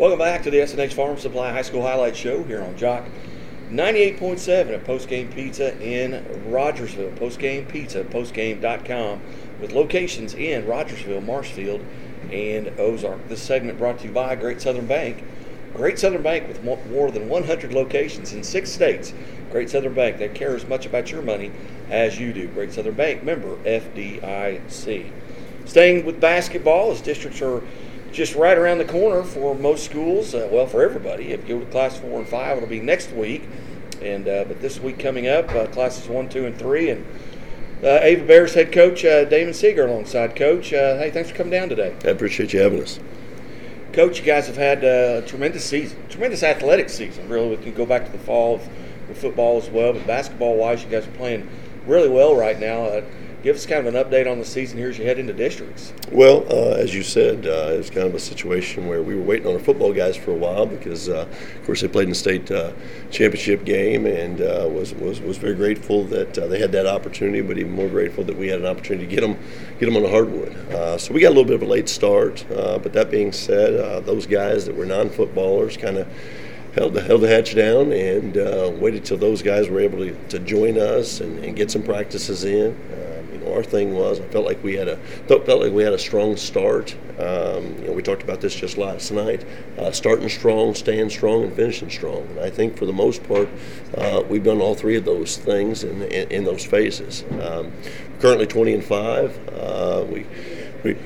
Welcome back to the SNH Farm Supply High School Highlight Show here on Jock 98.7 at Postgame Pizza in Rogersville. Postgame Pizza, postgame.com, with locations in Rogersville, Marshfield, and Ozark. This segment brought to you by Great Southern Bank. Great Southern Bank with more than 100 locations in six states. Great Southern Bank, they care as much about your money as you do. Great Southern Bank, member FDIC. Staying with basketball, as districts are just right around the corner for most schools. Uh, well, for everybody. If you go to class four and five, it'll be next week. And uh, but this week coming up, uh, classes one, two, and three, and uh, Ava Bears head coach uh, Damon Seeger alongside coach. Uh, hey, thanks for coming down today. I appreciate you having us. Coach, you guys have had a tremendous season, tremendous athletic season. Really, we can go back to the fall of, of football as well, but basketball-wise, you guys are playing really well right now give us kind of an update on the season here as you head into districts. Well, uh, as you said, uh, was kind of a situation where we were waiting on our football guys for a while because, uh, of course, they played in the state uh, championship game and uh, was, was was very grateful that uh, they had that opportunity, but even more grateful that we had an opportunity to get them get them on the hardwood. so we got a little bit of a late start, but that being said, those guys that were non-footballers kind of held the, held the hatch down and uh, waited till those guys were able to, to join us and, and get some practices in. Uh, our thing was I felt like we had a felt, felt like we had a strong start. Um, you know, we talked about this just last night. Uh, starting strong, staying strong, and finishing strong. And I think for the most part, uh, we've done all three of those things in, in, in those phases. Um, currently 20 and five. Uh, we we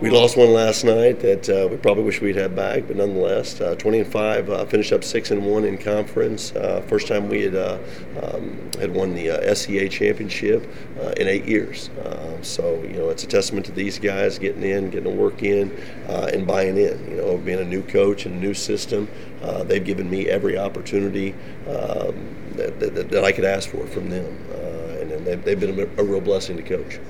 we, lost one last night that uh, we probably wish we'd had back, but nonetheless, uh, 20 and five, uh, finished up six and one in conference. Uh, first time we had uh, um, had won the uh, SCA championship in eight years. so you know, it's a testament to these guys getting in, getting to work in, and buying in. You know, being a new coach and a new system, they've given me every opportunity um, that, that, that, I could ask for from them, and they've, they've been a, a real blessing to coach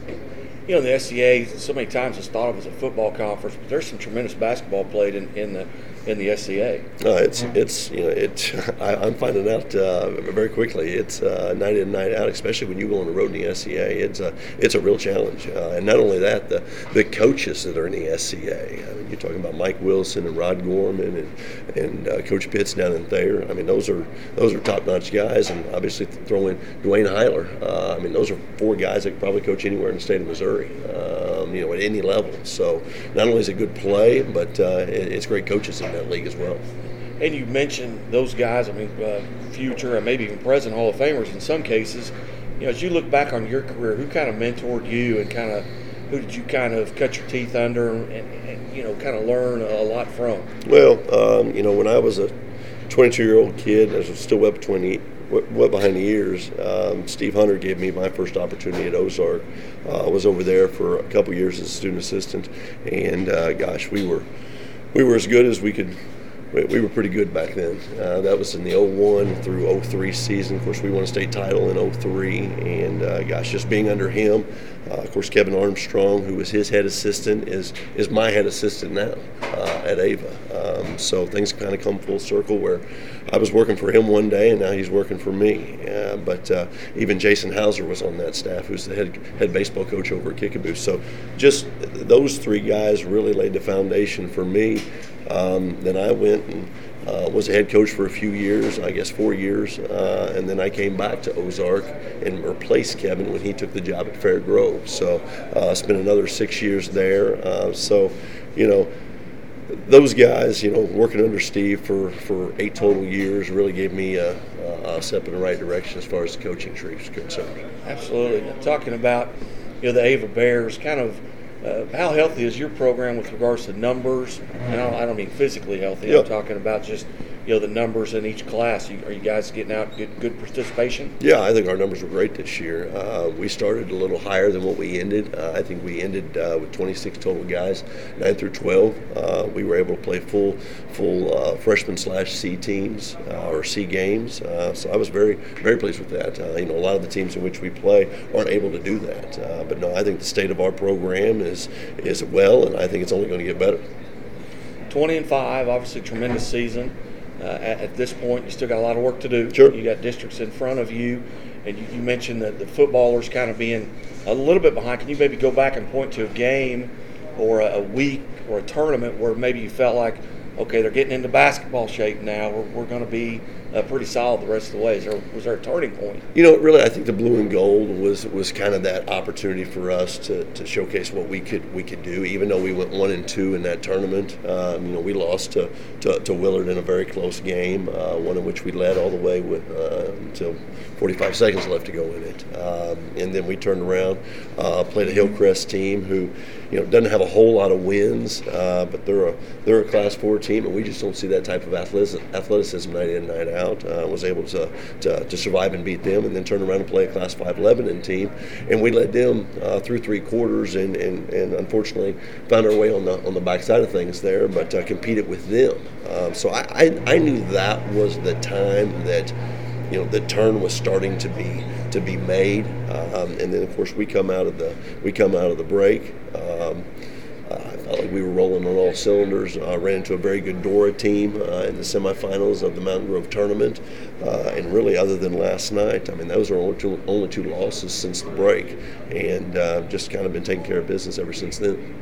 you know, the SCA so many times is thought of as a football conference, but there's some tremendous basketball played in, in the in the SCA. No, it's it's you know it. I, am finding out uh, very quickly. It's uh, night in and night out, especially when you go on the road in the SCA. It's a it's a real challenge, uh, and not only that, the the coaches that are in the SCA. I mean, you're talking about Mike Wilson and Rod Gorman and and uh, Coach Pitts down in Thayer. I mean, those are those are top notch guys, and obviously throw in Dwayne Heiler. Uh, I mean, those are four guys that could probably coach anywhere in the state of Missouri. Um, you know, at any level. So not only is it good play, but uh, it, it's great coaches that league as well. And you mentioned those guys. I mean, uh, future and maybe even present Hall of Famers in some cases. You know, as you look back on your career, who kind of mentored you, and kind of who did you kind of cut your teeth under, and, and you know, kind of learn a lot from? Well, um, you know, when I was a 22 year old kid, I was still well between wet behind the ears. Um, Steve Hunter gave me my first opportunity at Ozark. Uh, I was over there for a couple years as a student assistant, and uh, gosh, we were we were as good as we could. We were pretty good back then. Uh, that was in the 01 through 03 season. Of course, we won a state title in 03, and uh, gosh, just being under him. Uh, of course, Kevin Armstrong, who was his head assistant, is is my head assistant now uh, at Ava. Um, so things kind of come full circle where I was working for him one day, and now he's working for me. Uh, but uh, even Jason Hauser was on that staff, who's the head head baseball coach over at Kickapoo. So just those three guys really laid the foundation for me. Um, then I went and uh, was a head coach for a few years, I guess four years, uh, and then I came back to Ozark and replaced Kevin when he took the job at Fair Grove. So uh, spent another six years there. Uh, so, you know, those guys, you know, working under Steve for, for eight total years really gave me a, a step in the right direction as far as the coaching tree is concerned. Absolutely. Talking about, you know, the Ava Bears, kind of uh, how healthy is your program with regards to numbers? And I don't, I don't mean physically healthy. Yep. I'm talking about just you know the numbers in each class. are you guys getting out good, good participation? Yeah, I think our numbers were great this year. Uh, we started a little higher than what we ended. Uh, I think we ended uh, with 26 total guys, nine through 12. Uh, we were able to play full full uh, freshman slash C teams uh, or C games. so I was very very pleased with that. you know, a lot of the teams in which we play aren't able to do that. but no, I think the state of our program is is well, and I think it's only going to get better. 20 and five, obviously tremendous season. Uh, at, at, this point, you still got a lot of work to do. Sure. You got districts in front of you, and you, you mentioned that the footballers kind of being a little bit behind. Can you maybe go back and point to a game or a, a week or a tournament where maybe you felt like okay, they're getting into basketball shape now. We're, we're going to be uh, pretty solid the rest of the way. Is there, was there a turning point? You know, really, I think the blue and gold was was kind of that opportunity for us to, to showcase what we could we could do. Even though we went one and two in that tournament, um, you know, we lost to, to, to, Willard in a very close game, uh, one in which we led all the way with uh, until 45 seconds left to go in it, um, and then we turned around, uh, played a Hillcrest team who, you know, doesn't have a whole lot of wins, uh, but they're a they're a Class Four team, and we just don't see that type of athleticism night in night out out. Uh, was able to, to, to, survive and beat them, and then turn around and play a Class 5 Lebanon team. And we led them uh, through three quarters, and, and, and unfortunately found our way on the on the backside of things there, but uh, competed with them. Um, so I, I, I knew that was the time that you know the turn was starting to be to be made, um, and then of course we come out of the we come out of the break. Um, uh, I felt like we were rolling on all cylinders. I uh, ran into a very good Dora team uh, in the semifinals of the Mountain Grove tournament. Uh, and really, other than last night, I mean, those are only two, only two losses since the break. And uh, just kind of been taking care of business ever since then.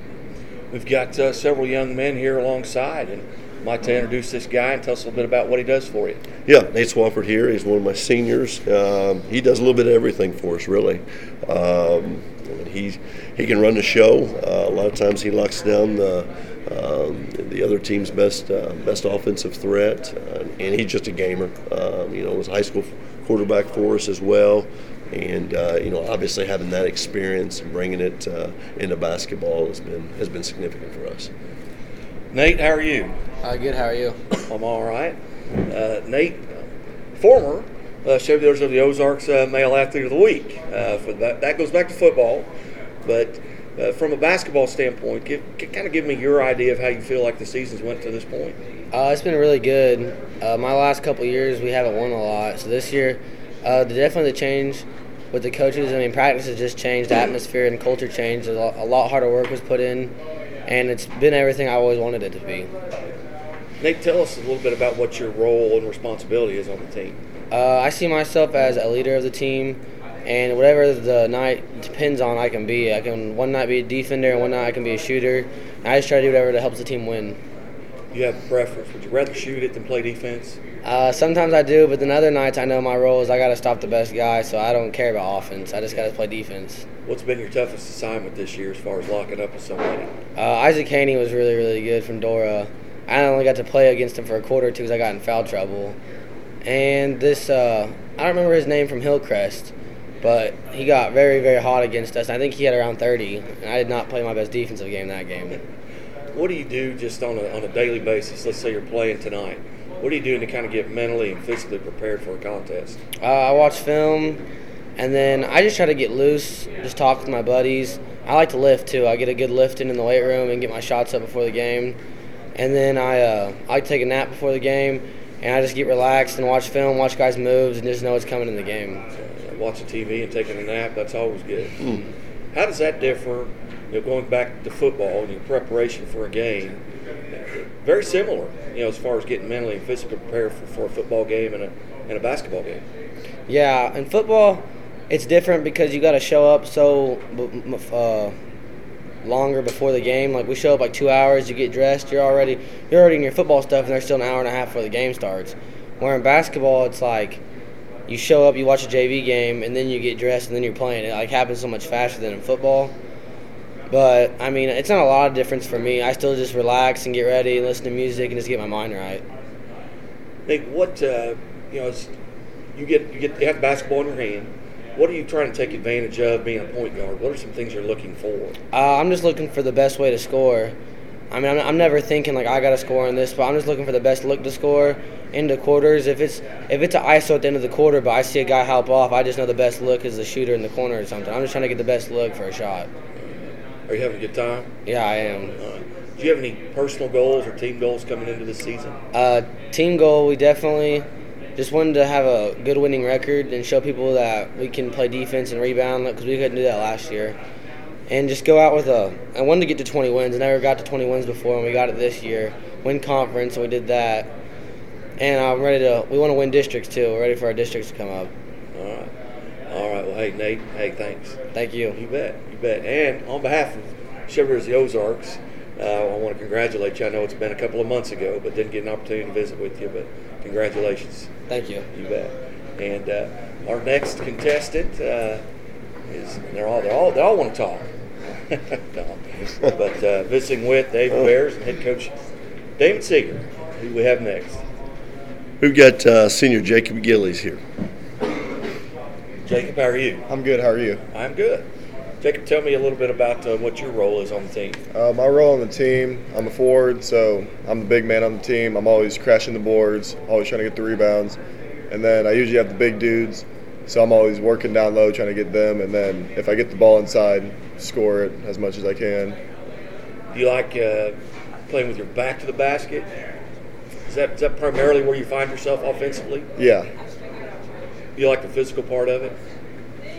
We've got uh, several young men here alongside. And I'd like to introduce this guy and tell us a little bit about what he does for you. Yeah, Nate Swafford here. He's one of my seniors. Um, he does a little bit of everything for us, really. Um, he he can run the show. Uh, a lot of times he locks down the um, the other team's best uh, best offensive threat, uh, and he's just a gamer. Um, you know, was a high school quarterback for us as well, and uh, you know, obviously having that experience and bringing it uh, into basketball has been has been significant for us. Nate, how are you? Uh, good. How are you? I'm all right. Nate, former uh, Chevy Dealers of the Ozarks uh, Male Athlete of the Week. Uh, for that, that goes back to football, but uh, from a basketball standpoint, give, kind of give me your idea of how you feel like the season's went to this point. Uh, it's been really good. Uh, my last couple years, we haven't won a lot, so this year, uh, definitely the change with the coaches. I mean, practice has just changed, the atmosphere and culture changed. A lot, a lot harder work was put in, and it's been everything I always wanted it to be. Nate, tell us a little bit about what your role and responsibility is on the team. Uh, I see myself as a leader of the team, and whatever the night depends on, I can be. I can one night be a defender, and one night I can be a shooter. I just try to do whatever that helps the team win. You have a preference? Would you rather shoot it than play defense? Uh, sometimes I do, but then other nights I know my role is I got to stop the best guy, so I don't care about offense. I just got to play defense. What's been your toughest assignment this year as far as locking up with somebody? Uh, Isaac Haney was really, really good from Dora. I only got to play against him for a quarter or two because I got in foul trouble and this uh, I don't remember his name from Hillcrest, but he got very very hot against us. I think he had around 30, and I did not play my best defensive game that game. What do you do just on a, on a daily basis? Let's say you're playing tonight. What are you doing to kind of get mentally and physically prepared for a contest? Uh, I watch film, and then I just try to get loose, just talk with my buddies. I like to lift too. I get a good lifting in the weight room and get my shots up before the game, and then I uh, I take a nap before the game and I just get relaxed and watch film, watch guys' moves, and just know what's coming in the game. watching TV and taking a nap, that's always good. Mm. How does that differ, you know, going back to football and your preparation for a game? Very similar, you know, as far as getting mentally and physically prepared for, for a football game and a, and a basketball game. Yeah, in football, it's different because you got to show up so uh, longer before the game. Like we show up like two hours, you get dressed, you're already you're already in your football stuff, and there's still an hour and a half before the game starts. Where in basketball, it's like you show up, you watch a JV game, and then you get dressed, and then you're playing. It like happens so much faster than in football. But I mean, it's not a lot of difference for me. I still just relax and get ready and listen to music and just get my mind right. Nick, what uh, you know, you get you get you have basketball in your hand what are you trying to take advantage of being a point guard? What are some things you're looking for? Uh, I'm just looking for the best way to score. I mean, I'm, I'm never thinking like I got to score in this, but I'm just looking for the best look to score into quarters. If it's if it's an ISO at the end of the quarter, but I see a guy help off, I just know the best look is the shooter in the corner or something. I'm just trying to get the best look for a shot. Are you having a good time? Yeah, I am. Do you have any personal goals or team goals coming into this season? Uh, team goal, we definitely just wanted to have a good winning record and show people that we can play defense and rebound because we couldn't do that last year. And just go out with a. I wanted to get to 20 wins. I never got to 20 wins before, and we got it this year. Win conference, and we did that. And I'm ready to. We want to win districts too. We're ready for our districts to come up. All right. All right. Well, hey Nate. Hey, thanks. Thank you. You bet. You bet. And on behalf of Chevrolet the Ozarks, I want to congratulate you. I know it's been a couple of months ago, but didn't get an opportunity to visit with you. But congratulations. Thank you. You bet. And uh, our next contestant uh, is they're all they all they all want to talk. no. But uh, visiting with the Ava Bears and head coach David Seeger, who we have next. We've got uh, senior Jacob Gillies here. Jacob, how are you? I'm good. How are you? I'm good. Jacob, tell me a little bit about uh, what your role is on the team. Uh, my role on the team, I'm a forward, so I'm the big man on the team. I'm always crashing the boards, always trying to get the rebounds. And then I usually have the big dudes, so I'm always working down low trying to get them. And then if I get the ball inside, score it as much as I can. Do you like uh, playing with your back to the basket? Is that, is that primarily where you find yourself offensively? Yeah. Do You like the physical part of it?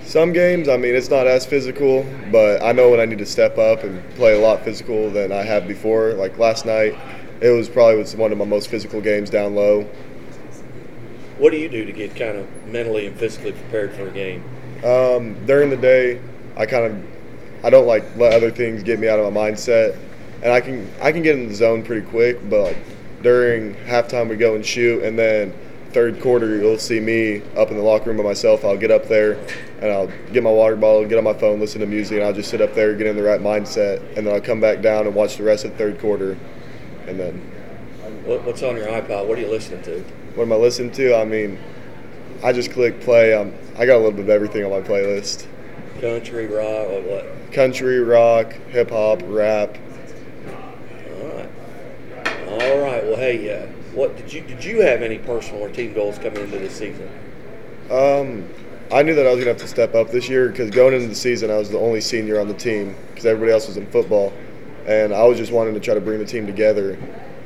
Some games, I mean, it's not as physical, but I know when I need to step up and play a lot physical than I have before. Like last night, it was probably was one of my most physical games down low. What do you do to get kind of mentally and physically prepared for a game? Um, during the day, I kind of I don't like let other things get me out of my mindset, and I can I can get in the zone pretty quick. But like during halftime, we go and shoot, and then third quarter, you'll see me up in the locker room by myself. I'll get up there and I'll get my water bottle, get on my phone, listen to music, and I'll just sit up there, get in the right mindset, and then I'll come back down and watch the rest of the third quarter, and then What, what's on your iPod? What are you listening to? what am I listening to? I mean, I just click play. Um, I got a little bit of everything on my playlist: Country, rock, or what? country, rock, hip hop, rap. All right. All right. Well, hey, uh, what did you did you have any personal or team goals coming into this season? Um, I knew that I was gonna have to step up this year because going into the season, I was the only senior on the team because everybody else was in football, and I was just wanting to try to bring the team together,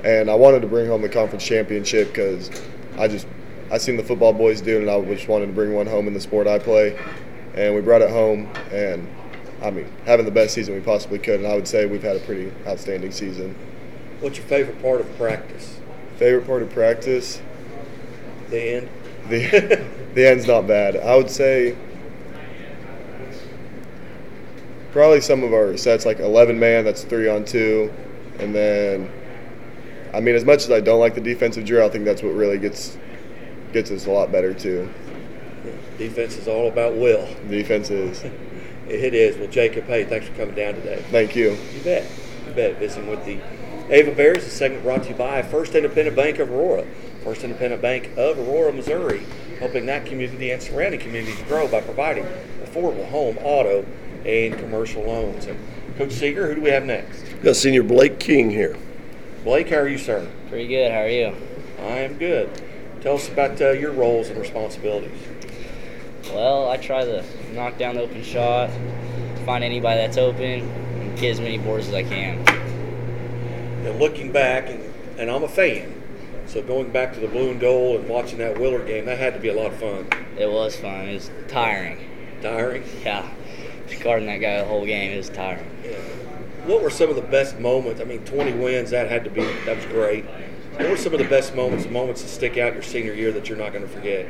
and I wanted to bring home the conference championship because I just I seen the football boys do it, and I just wanted to bring one home in the sport I play, and we brought it home, and I mean having the best season we possibly could, and I would say we've had a pretty outstanding season. What's your favorite part of practice? Favorite part of practice? The end. The the end's not bad. I would say probably some of our sets like 11 man that's 3 on 2 and then I mean as much as I don't like the defensive drill, I think that's what really gets gets us a lot better too. Defense is all about will. Defense is. It is. Well, Jacob, hey, thanks for coming down today. Thank you. You bet. You bet. Visiting with the Ava Bears, the segment brought to you by First Independent Bank of Aurora. First Independent Bank of Aurora, Missouri, helping that community and surrounding communities grow by providing affordable home, auto, and commercial loans. And Coach Seeger, who do we have next? We've got senior Blake King here. Blake, how are you, sir? Pretty good. How are you? I am good. Tell us about uh, your roles and responsibilities. Well, I try to knock down the open shot, find anybody that's open, and get as many boards as I can. And looking back, and, and I'm a fan, so going back to the blue and gold and watching that Willard game, that had to be a lot of fun. It was fun. It was tiring. Tiring. Yeah, guarding that guy the whole game. It was tiring. What were some of the best moments? I mean, 20 wins, that had to be, that was great. What were some of the best moments, the moments that stick out your senior year that you're not going to forget?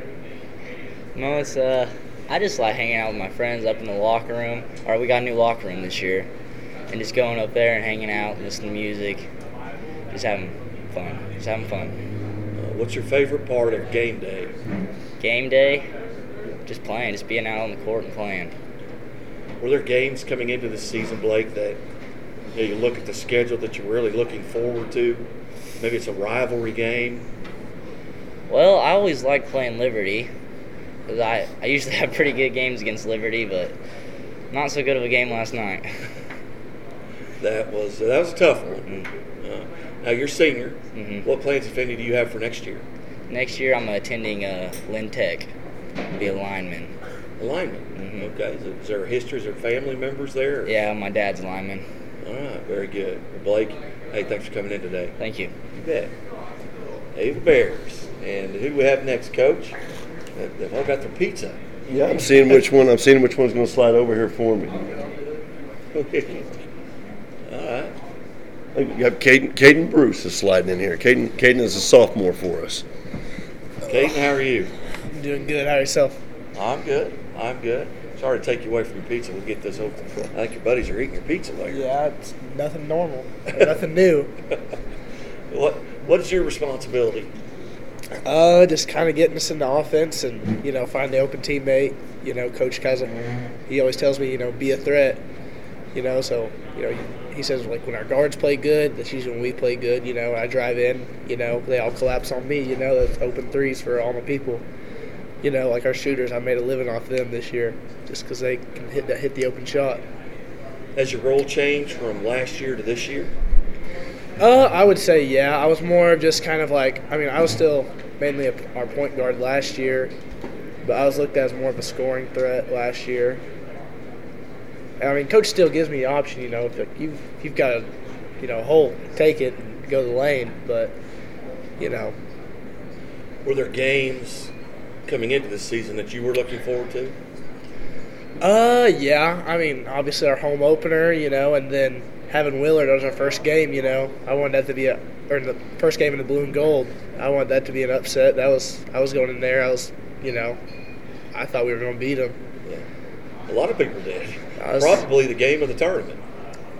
No, it's uh, I just like hanging out with my friends up in the locker room. Or we got a new locker room this year, and just going up there and hanging out, listening to music, just having fun. Just having fun. Uh, what's your favorite part of game day? Game day, just playing, just being out on the court and playing. Were there games coming into the season, Blake, that you, know, you look at the schedule that you're really looking forward to? Maybe it's a rivalry game. Well, I always like playing Liberty. 'cause I, I usually have pretty good games against Liberty, but not so good of a game last night. That was that was a tough one. Uh, now you're senior. Mhm. What plans, if any, do you have for next year? Next year, I'm attending uh, Linn Tech, be a lineman. Alignment. Mhm. Okay. Is, it, is there a history? Is there family members there? Yeah, my dad's a lineman. All right. Very good. Blake, hey, thanks for coming in today. Thank you. You bet. Ava Bears. And who do we have next, Coach? They- They've all got their pizza. Yeah, I'm seeing which one. I'm seeing which one's going to slide over here for me. right. have got Caden, Caden Bruce is sliding in here. Caden, Caden is a sophomore for us. Caden, how are you? I'm doing good. How are yourself? I'm good. I'm good. Sorry to take you away from your pizza. We'll get this open. I think your buddies are eating your pizza later. Yeah, it's nothing normal, nothing new. What What is your responsibility? Uh, just kind of getting us into offense and you know find the open teammate. You know, Coach Kaiser, he always tells me you know be a threat. You know, so you know he says like when our guards play good, that's usually when we play good. You know, I drive in, you know they all collapse on me. You know, that's open threes for all my people. You know, like our shooters, I made a living off them this year just because they can hit that hit the open shot. Has your role changed from last year to this year? Uh, I would say yeah. I was more of just kind of like I mean I was still mainly a, our point guard last year, but I was looked at as more of a scoring threat last year. I mean, coach still gives me the option. You know, if you if you've got a you know hole, take it and go the lane. But you know, Were there games coming into this season that you were looking forward to? uh, yeah. I mean, obviously our home opener, you know, and then having Willard as our first game. You know, I wanted that to be a or the first game in the blue and gold. I wanted that to be an upset. That was I was going in there. I was, you know, I thought we were going to beat them. A lot of people did. Was- Probably the game of the tournament.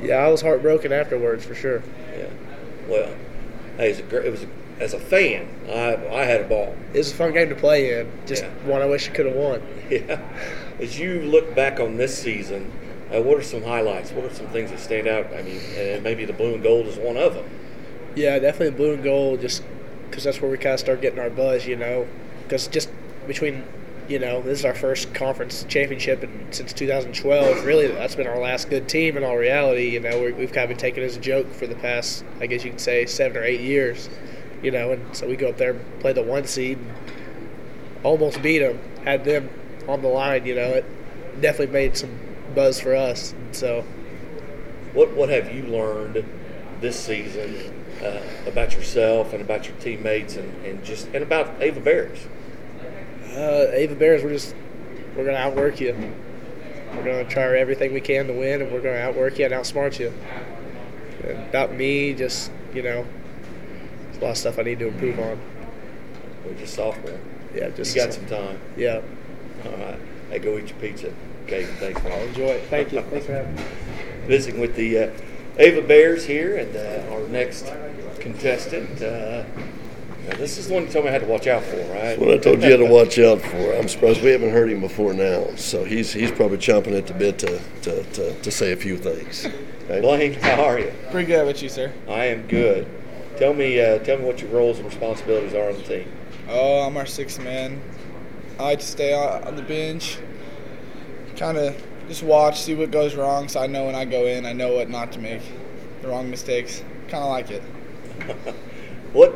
Yeah, I was heartbroken afterwards for sure. Yeah. Well, hey, it's a gr- it was as a fan, I I had a ball. It was a fun game to play in. Just Yeah. one I wish I could have won. Yeah. As you look back on this season, uh, what are some highlights? What are some things that stand out? I mean, and maybe the blue and gold is one of them. Yeah, definitely blue and gold, just because that's where we kind of start getting our buzz, you know. Because just between, you know, this is our first conference championship in, since 2012. Really, that's been our last good team in all reality. You know, we we've kind of been taken as a joke for the past, I guess you could say, seven or eight years. You know, and so we go up there and play the one seed, and almost beat them, had them on the line. You know, it definitely made some buzz for us. And so. What what have you learned this season uh, about yourself and about your teammates and, and just and about Ava Bears? Uh, Ava Bears, we're just we're gonna outwork you. We're gonna try everything we can to win, and we're gonna outwork you and outsmart you. And about me, just you know, there's a lot of stuff I need to improve on. We're just sophomore. Yeah, just you got some time. Yeah, All right. Hey, go eat your pizza. Okay, thanks, I'll Paul. enjoy it. Thank you. Thanks for having me. Visiting with the uh, Ava Bears here, and uh, our next contestant. Now this is the one you told me I had to watch out for, right? What I told you had to watch out for. I'm surprised we haven't heard him before now. So he's he's probably chomping at the bit to, to, to, to say a few things. Okay? Blaine, how are you? Pretty good. How about you, sir? I am good. Tell me, uh, tell me what your roles and responsibilities are on the team. Oh, I'm our sixth man. I like to stay on on the bench, kind of just watch, see what goes wrong, so I know when I go in, I know what not to make, the wrong mistakes. Kind of like it. What,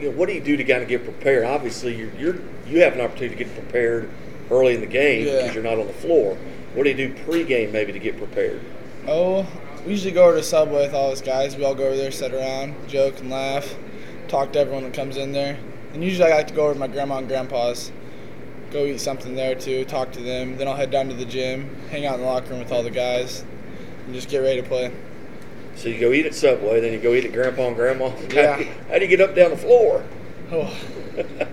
you know, what do you do to kind of get prepared? Obviously, you're, you're you have an opportunity to get prepared early in the game Yeah. because you're not on the floor. What do you do pregame maybe to get prepared? Oh, we usually go over to Subway with all us guys. We all go over there, sit around, joke and laugh, talk to everyone that comes in there. And usually I like to go over to my grandma and grandpa's, go eat something there too, talk to them. Then I'll head down to the gym, hang out in the locker room with all the guys, and just get ready to play. So you go eat at Subway, then you go eat at Grandpa and Grandma. Yeah. How, do you- how do you get up down the floor? Oh,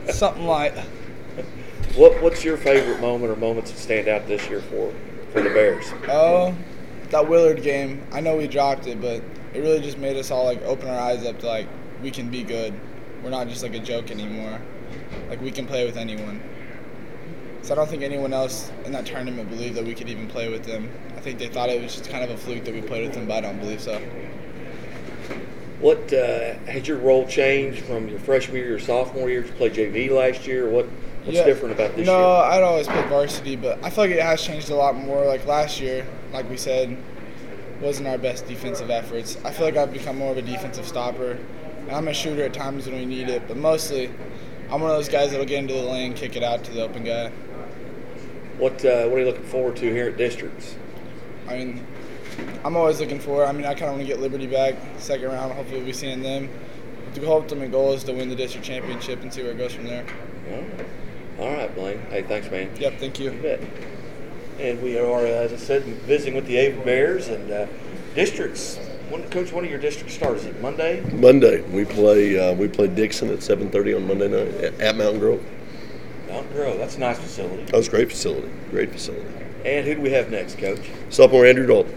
something like. What What's your favorite moment or moments that stand out this year for for the Bears? Oh, that Willard game. I know we dropped it, but it really just made us all like open our eyes up to like we can be good. We're not just like a joke anymore. Like we can play with anyone. So I don't think anyone else in that tournament believed that we could even play with them. I think they thought it was just kind of a fluke that we played with them, but I don't believe so. What uh, has your role changed from your freshman year or sophomore year? Did you play JV last year? What What's Yeah. different about this no, year? I'd always played varsity, but I feel like it has changed a lot more. Like last year, like we said, wasn't our best defensive efforts. I feel like I've become more of a defensive stopper. And I'm a shooter at times when we need it, but mostly I'm one of those guys that'll get into the lane, kick it out to the open guy. What uh, What are you looking forward to here at districts? I mean, I'm always looking for. I mean, I kind of want to get Liberty back second round. Hopefully, we'll be seeing them. The ultimate goal is to win the district championship and see where it goes from there. All right, All right Blaine. Hey, thanks, man. Yep, thank you. You. And we are, uh, as I said, visiting with the Ava Bears and uh, districts. When, Coach, one of your districts start? Is it Monday? Monday we play uh, we play Dixon at 7:30 on Monday night at, at Mountain Grove. Mountain Grove. That's a nice facility. That was a great facility. Great facility. And who do we have next, Coach? Sophomore Andrew Dalton.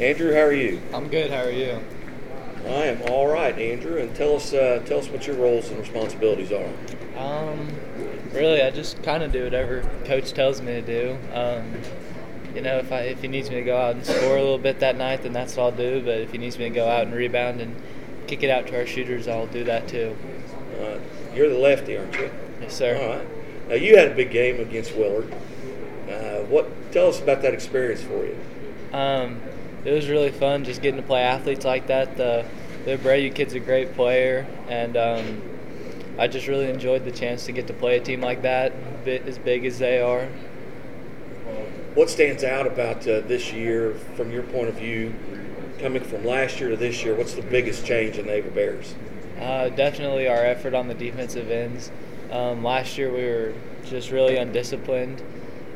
Andrew, how are you? I'm good. How are you? I am all right, Andrew. And tell us, uh, tell us what your roles and responsibilities are. Um, really, I just kind of do whatever coach tells me to do. Um, you know, if I if he needs me to go out and score a little bit that night, then that's what I'll do. But if he needs me to go out and rebound and kick it out to our shooters, I'll do that too. Uh, you're the lefty, aren't you? Yes, sir. All right. Now you had a big game against Willard. Uh, what? Tell us about that experience for you. Um, it was really fun just getting to play athletes like that. The the Abreu kid's a great player, and um, I just really enjoyed the chance to get to play a team like that, bit as big as they are. What stands out about uh, this year from your point of view, coming from last year to this year? What's the biggest change in the Ava Bears? Uh, definitely our effort on the defensive ends. Um, last year we were just really undisciplined,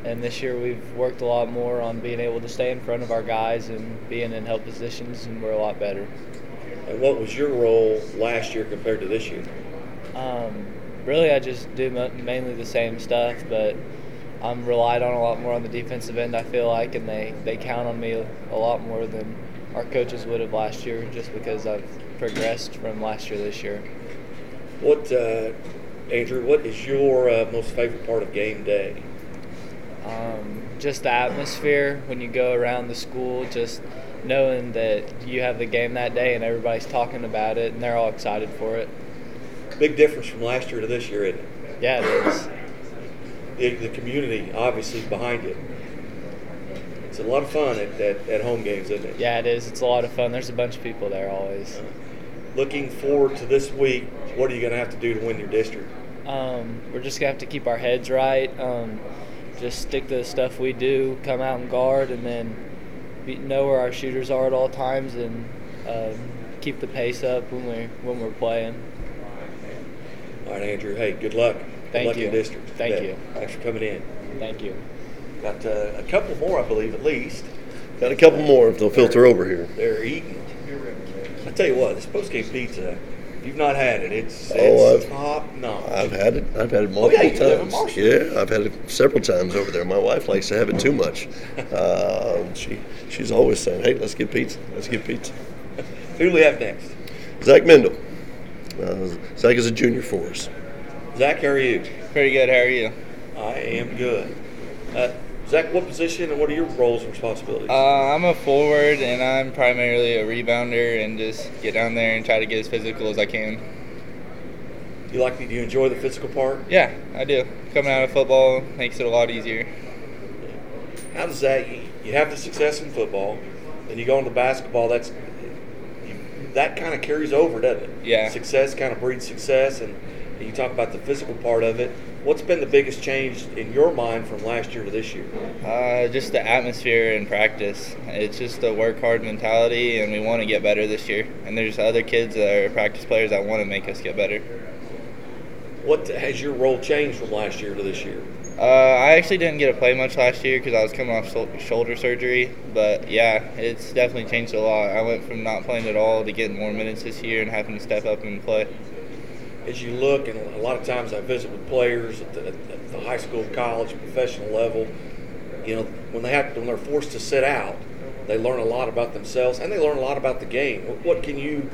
and this year we've worked a lot more on being able to stay in front of our guys and being in help positions, and we're a lot better. And what was your role last year compared to this year? Um, really, I just do mainly the same stuff, but I'm relied on a lot more on the defensive end. I feel like, and they they count on me a lot more than our coaches would have last year, just because I've progressed from last year this year. What, uh, Andrew? What is your uh, most favorite part of game day? Um, just the atmosphere when you go around the school, just knowing that you have the game that day and everybody's talking about it and they're all excited for it. Big difference from last year to this year, isn't it? Yeah, it is. The, the community obviously behind it. It's a lot of fun at, at, at home games, isn't it? Yeah, it is. It's a lot of fun. There's a bunch of people there always. Looking forward to this week, what are you going to have to do to win your district? Um, we're just gonna have to keep our heads right. Um, just stick to the stuff we do. Come out and guard, and then be, know where our shooters are at all times, and um, keep the pace up when we when we're playing. All right, Andrew. Hey, good luck. Thank good luck you. in district. Thank Yeah. you. Thanks for coming in. Thank you. Got uh, a couple more, I believe, at least. Got a couple more if they'll filter over here. They're eating. I tell you what, this post game pizza. If you've not had it, it's, Oh, it's I've- top notch. I've had it. I've had it Oh, yeah, multiple you live in times. Yeah, I've had it several times over there. My wife likes to have it too much. Uh, she she's always saying, "Hey, let's get pizza. Let's get pizza." Who do we have next? Zach Mendel. Uh, Zach is a junior for us. Zach, how are you? Pretty good. How are you? I am good. Uh, Zach, what position and what are your roles and responsibilities? Uh, I'm a forward, and I'm primarily a rebounder, and just get down there and try to get as physical as I can. you like? Do you enjoy the physical part? Yeah, I do. Coming out of football makes it a lot easier. How does that? You, have the success in football, then you go into basketball. That's that kind of carries over, doesn't it? Yeah. Success kind of breeds success, and, and you talk about the physical part of it. What's been the biggest change in your mind from last year to this year? Uh, just the atmosphere and practice. It's just a work hard mentality, and we want to get better this year. And there's other kids that are practice players that want to make us get better. What has your role changed from last year to this year? Uh, I actually didn't get to play much last year because I was coming off shou- shoulder surgery. But yeah, it's definitely changed a lot. I went from not playing at all to getting more minutes this year and having to step up and play. As you look, and a lot of times I visit with players at the, at the high school, college, professional level. You know, when they have when they're forced to sit out, they learn a lot about themselves and they learn a lot about the game. What, can you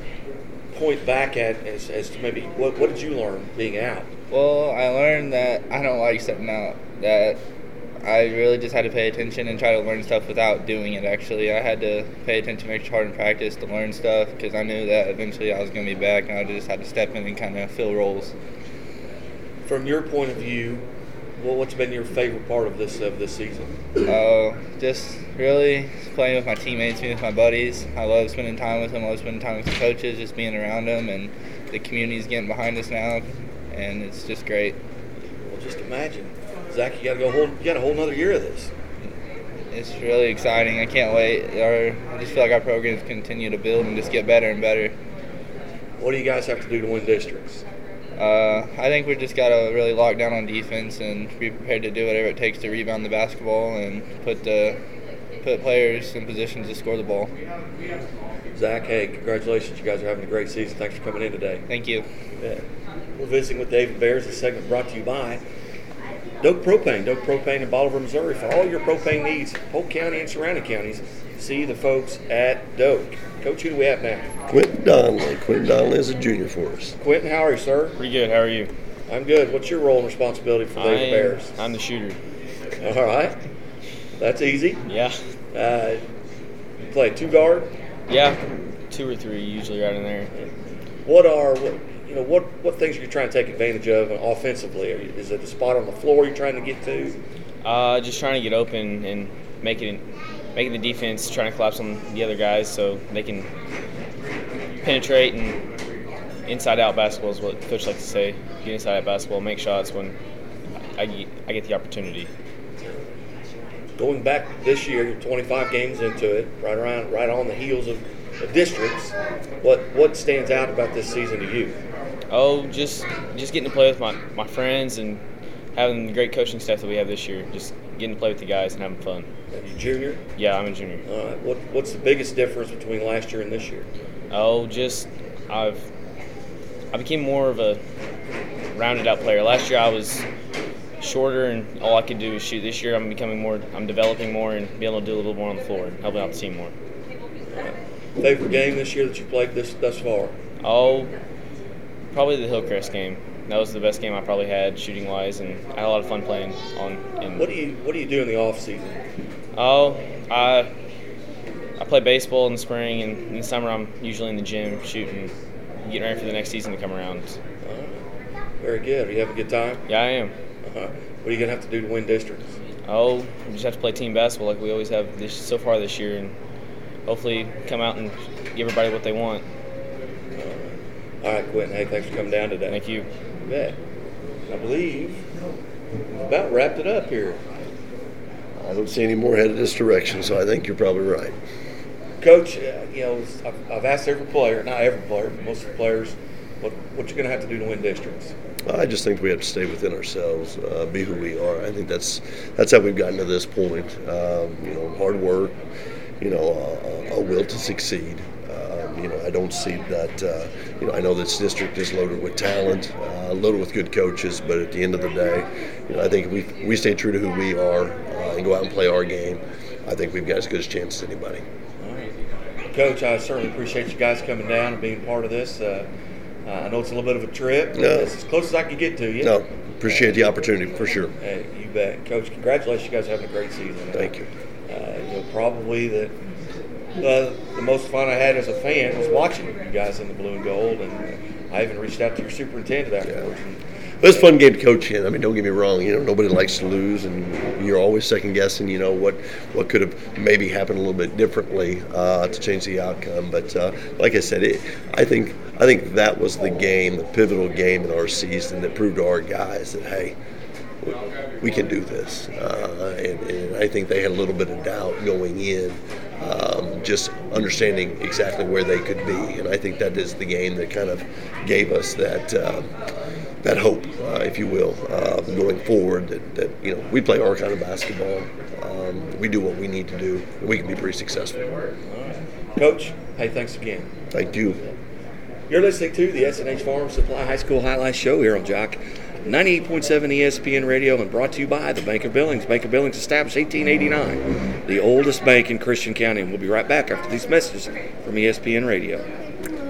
point back at as, as to maybe what, what did you learn being out? Well, I learned that I don't like sitting out. That I really just had to pay attention and try to learn stuff without doing it. Actually, I had to pay attention extra hard in practice to learn stuff because I knew that eventually I was going to be back, and I just had to step in and kind of fill roles. From your point of view, well, what's been your favorite part of this of this season? Uh, just really playing with my teammates, being with my buddies. I love spending time with them. I love spending time with the coaches, just being around them, and the community's getting behind us now, and it's just great. Well, just imagine, Zach, you got to go hold, you got a whole another year of this. It's really exciting. I can't wait. Our, I just feel like our programs continue to build and just get better and better. What do you guys have to do to win districts? Uh, I think we just got to really lock down on defense and be prepared to do whatever it takes to rebound the basketball and put the put players in positions to score the ball. Zach, hey, congratulations! You guys are having a great season. Thanks for coming in today. Thank you. Yeah. We're visiting with the Ava Bears. This segment brought to you by Doak Propane, Doak Propane in Bolivar, Missouri. For all your propane needs, Polk County and surrounding counties, see the folks at Doak. Coach, who do we have now? Quentin Donnelly. Quentin Donnelly is a junior for us. Quentin, how are you, sir? Pretty good. How are you? I'm good. What's your role and responsibility for the I Bears? I'm the shooter. All right. That's easy. Yeah. Uh, you play two guard. Yeah. Two or three usually right in there. What are what, you know what what things are you trying to take advantage of offensively? You- Is it the spot on the floor you're trying to get to? Uh, just trying to get open and making making the defense trying to collapse on the other guys so they can penetrate and inside out basketball is what coach likes to say. Get inside out basketball, make shots when I get, I get the opportunity. Going back this year, you're 25 games into it, right around right on the heels of the districts. What what stands out about this season to you? Oh, just just getting to play with my, my friends and having the great coaching staff that we have this year. Just getting to play with the guys and having fun. Are you junior? Yeah, I'm a junior. All right. What what's the biggest difference between last year and this year? Oh, just I've I became more of a rounded out player. Last year I was shorter and all I could do was shoot. This year I'm becoming more I'm developing more and being able to do a little more on the floor and helping out the team more. Favorite game this year that you played this thus far? Oh, probably the Hillcrest game. That was the best game I probably had shooting wise and I had a lot of fun playing on in What do you what do you do in the off season? Oh, I I play baseball in the spring, and in the summer I'm usually in the gym shooting, getting ready for the next season to come around. Very good. Are you having a good time? Yeah, I am. Uh-huh. What are you gonna have to do to win districts? Oh, we just have to play team basketball like we always have this so far this year, and hopefully come out and give everybody what they want. All right, Quentin. Hey, thanks for coming down today. Thank you. You bet. I believe about wrapped it up here. I don't see any more headed this direction, so I think you're probably right. Coach, uh, you know, I've, I've asked every player, not every player, but most of the players, what what you're going to have to do to win districts. I just think we have to stay within ourselves, uh, be who we are. I think that's that's how we've gotten to this point. Um, you know, hard work, you know, a, a will to succeed. You know, I don't see that. Uh, you know, I know this district is loaded with talent, uh, loaded with good coaches, but at the end of the day, you know, I think if we we stay true to who we are uh, and go out and play our game. I think we've got as good a chance as anybody. All right. Coach, I certainly appreciate you guys coming down and being part of this. Uh, uh, I know it's a little bit of a trip. No. It's as close as I can get to you. No, appreciate the opportunity for sure. Hey, you bet. Coach, congratulations. You guys are having a great season. Thank you. Uh, you know, probably the, the the most fun I had as a fan was watching you guys in the blue and gold, and I even reached out to your superintendent afterwards. Was a fun game to coach in. I mean, don't get me wrong. You know, nobody likes to lose, and you're always second guessing. You know what what could have maybe happened a little bit differently uh, to change the outcome. But uh, like I said, it, I think I think that was the game, the pivotal game in our season that proved to our guys that hey, we, we can do this. Uh, and, and I think they had a little bit of doubt going in, um, just understanding exactly where they could be. And I think that is the game that kind of gave us that. Uh, that hope, uh, if you will, uh, going forward. That, that you know we play our kind of basketball. Um, we do what we need to do. And we can be pretty successful. Coach, hey, thanks again. Thank you. You're listening to the SNH Farm Supply High School Highlight Show here on Jock 98.7 ESPN Radio and brought to you by the Bank of Billings. Bank of Billings established 1889, the oldest bank in Christian County. And we'll be right back after these messages from ESPN Radio.